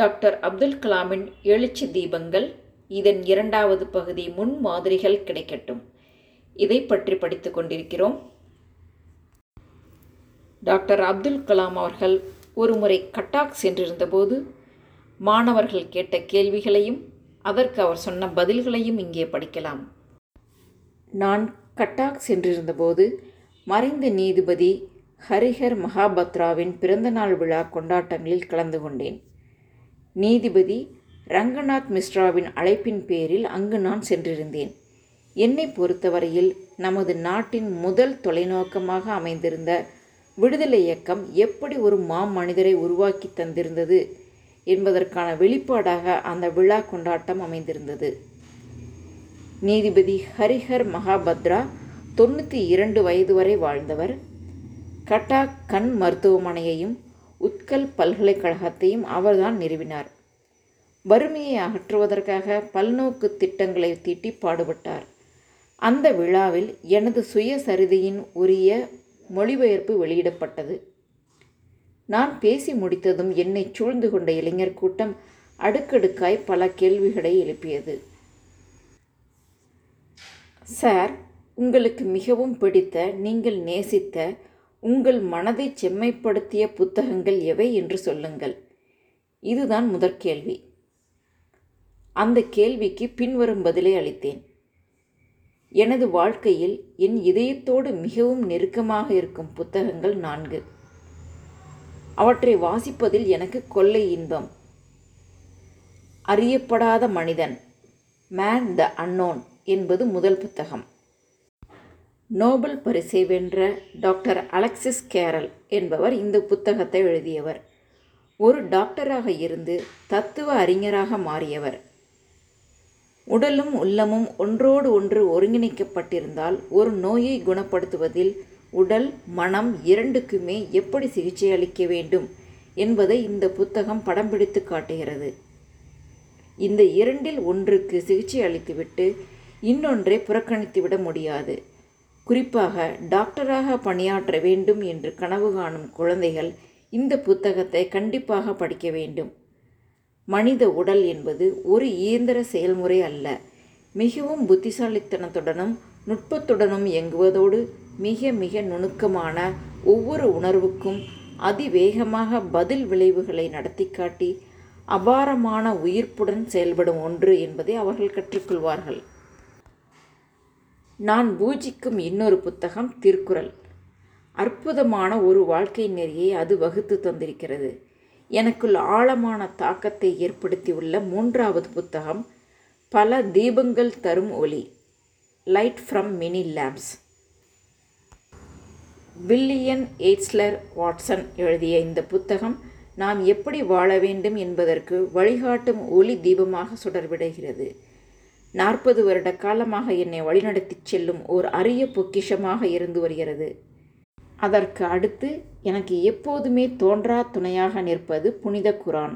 Doctor Abdul கலாமின் எழுச்சி தீபங்கள் இதன் இரண்டாவது பகுதி முன் மாதிரிகள் கிடைக்கட்டும். இதை பற்றி படித்துக் கொண்டிருக்கிறோம். டாக்டர் அப்துல் கலாம் அவர்கள் ஒருமுறை கட்டாக் சென்றிருந்தபோது மாணவர்கள் கேட்ட கேள்விகளையும் அதற்கு அவர் சொன்ன பதில்களையும் இங்கே படிக்கலாம். நான் கட்டாக் சென்றிருந்தபோது மறைந்த நீதிபதி ஹரிஹர் மகாபத்ராவின் பிறந்தநாள் விழா கொண்டாட்டங்களில் கலந்து கொண்டேன். நீதிபதி ரங்கநாத் மிஸ்ராவின் அழைப்பின் பேரில் அங்கு நான் சென்றிருந்தேன். என்னை பொறுத்தவரையில் நமது நாட்டின் முதல் தொலைநோக்கமாக அமைந்திருந்த விடுதலை இயக்கம் எப்படி ஒரு மாமனிதரை உருவாக்கி தந்திருந்தது என்பதற்கான வெளிப்பாடாக அந்த விழா கொண்டாட்டம் அமைந்திருந்தது. நீதிபதி ஹரிஹர் மகாபத்ரா தொண்ணூற்றி இரண்டு வயது வரை வாழ்ந்தவர். கட்டாக் கண் மருத்துவமனையையும் உத்கல் பல்கலைக்கழகத்தையும் அவர்தான் நிறுவினார். வறுமையை அகற்றுவதற்காக பல்நோக்கு திட்டங்களை தீட்டி பாடுபட்டார். அந்த விழாவில் எனது சுயசரிதையின் உரிய மொழிபெயர்ப்பு வெளியிடப்பட்டது. நான் பேசி முடித்ததும் என்னை சூழ்ந்து கொண்ட இளைஞர் கூட்டம் அடுக்கடுக்காய் பல கேள்விகளை எழுப்பியது. சார் உங்களுக்கு மிகவும் பிடித்த நீங்கள் நேசித்த உங்கள் மனதை செம்மைப்படுத்திய புத்தகங்கள் எவை என்று சொல்லுங்கள். இதுதான் முதற் கேள்வி. அந்த கேள்விக்கு பின்வரும் பதிலை அளித்தேன். எனது வாழ்க்கையில் என் இதயத்தோடு மிகவும் நெருக்கமாக இருக்கும் புத்தகங்கள் நான்கு. அவற்றை வாசிப்பதில் எனக்கு கொள்ளை இன்பம். அறியப்படாத மனிதன் மேன் த அன்னோன் என்பது முதல் புத்தகம். நோபல் பரிசை வென்ற டாக்டர் அலெக்சிஸ் கேரல் என்பவர் இந்த புத்தகத்தை எழுதியவர். ஒரு டாக்டராக இருந்து தத்துவ அறிஞராக மாறியவர். உடலும் உள்ளமும் ஒன்றோடு ஒன்று ஒருங்கிணைக்கப்பட்டிருந்தால் ஒரு நோயை குணப்படுத்துவதில் உடல் மனம் இரண்டுக்குமே எப்படி சிகிச்சை அளிக்க வேண்டும் என்பதை இந்த புத்தகம் படம் பிடித்து காட்டுகிறது. இந்த இரண்டில் ஒன்றுக்கு சிகிச்சை அளித்துவிட்டு இன்னொன்றை புறக்கணித்துவிட முடியாது. குறிப்பாக டாக்டராக பணியாற்ற வேண்டும் என்று கனவு காணும் குழந்தைகள் இந்த புத்தகத்தை கண்டிப்பாக படிக்க வேண்டும். மனித உடல் என்பது ஒரு இயந்திர செயல்முறை அல்ல. மிகவும் புத்திசாலித்தனத்துடனும் நுட்பத்துடனும் இயங்குவதோடு மிக மிக நுணுக்கமான ஒவ்வொரு உணர்வுக்கும் அதிவேகமாக பதில் விளைவுகளை நடத்தி காட்டி அபாரமான உயிர்ப்புடன் செயல்படும் ஒன்று என்பதை அவர்கள் கற்றுக்கொள்வார்கள். நான் பூஜிக்கும் இன்னொரு புத்தகம் திருக்குறள். அற்புதமான ஒரு வாழ்க்கை நெறியை அது வகுத்து தந்திருக்கிறது. எனக்குள் ஆழமான தாக்கத்தை ஏற்படுத்தியுள்ள மூன்றாவது புத்தகம் பல தீபங்கள் தரும் ஒளி light from many lamps Lillian Eichler Watson எழுதிய இந்த புத்தகம் நாம் எப்படி வாழ வேண்டும் என்பதற்கு வழிகாட்டும் ஒளி தீபமாக சுடர்விடுகிறது. நாற்பது வருட காலமாக என்னை வழிநடத்தி செல்லும் ஓர் அரிய பொக்கிஷமாக இருந்து வருகிறது. அதற்கு அடுத்து எனக்கு எப்போதுமே தோன்றா துணையாக நிற்பது புனித குரான்.